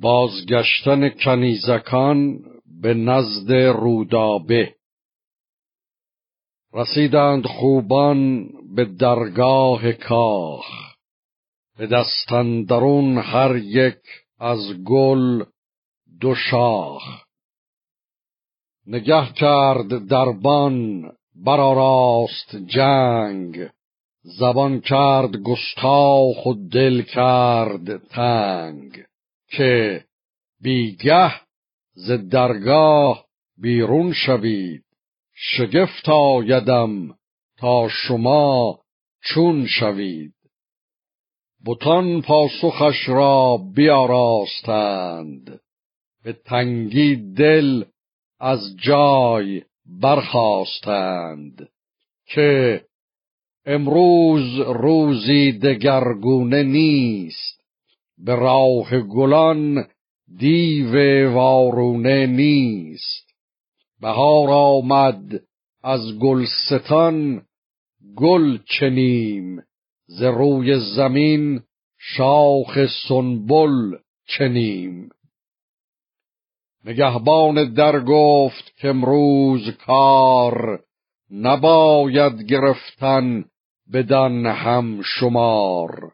بازگشتن کنیزکان به نزد رودابه. رسیدند خوبان به درگاه کاخ. به دستندرون هر یک از گل دو شاخ. نگه کرد دربان براراست جنگ. زبان کرد گستاخ و دل کرد تنگ. که بیگه ز درگاه بیرون شوید. شگفت آیدم تا شما چون شوید. بتان پاسخش را بیاراستند. به تنگی دل از جای برخواستند که امروز روزی دگرگونه نیست. به راه گلان دیو وارونه نیست. بهار آمد از گلستان گل چنیم. ز روی زمین شاخ سنبل چنیم. نگهبان در گفت که امروز کار نباید گرفتن بدن هم شمار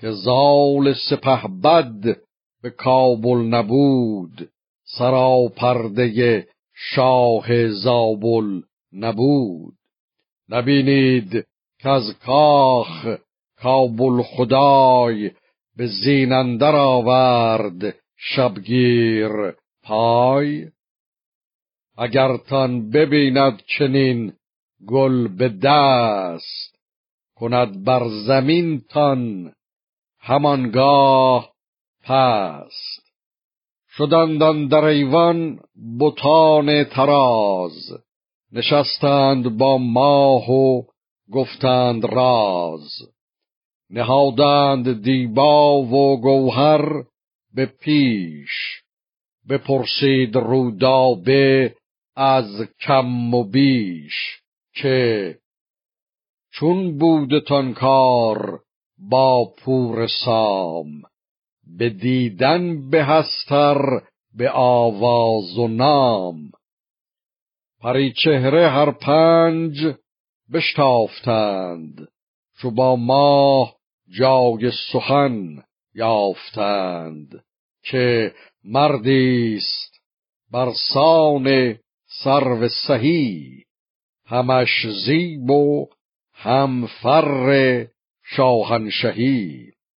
که زال سپه بد به کابل نبود سراپرده شاه زابل نبود. نبینید که از کاخ کابل خدای به زینندر آورد شبگیر پای. اگر تان ببیند چنین گل به دست کند بر زمین تان همانگاه پست. شدندان در ایوان بتان تراز نشستند با ماه و گفتند راز. نهادند دیبا و گوهر به پیش. بپرسید رودابه از کم و بیش که چون بودتان کار با پور سام به دیدن بهستر به آواز و نام. پری چهره هر پنج بشتافتند چو با ماه جای سخن یافتند که مردیست بر سان سرو سهی. همش زیب و هم فر شاهنشهی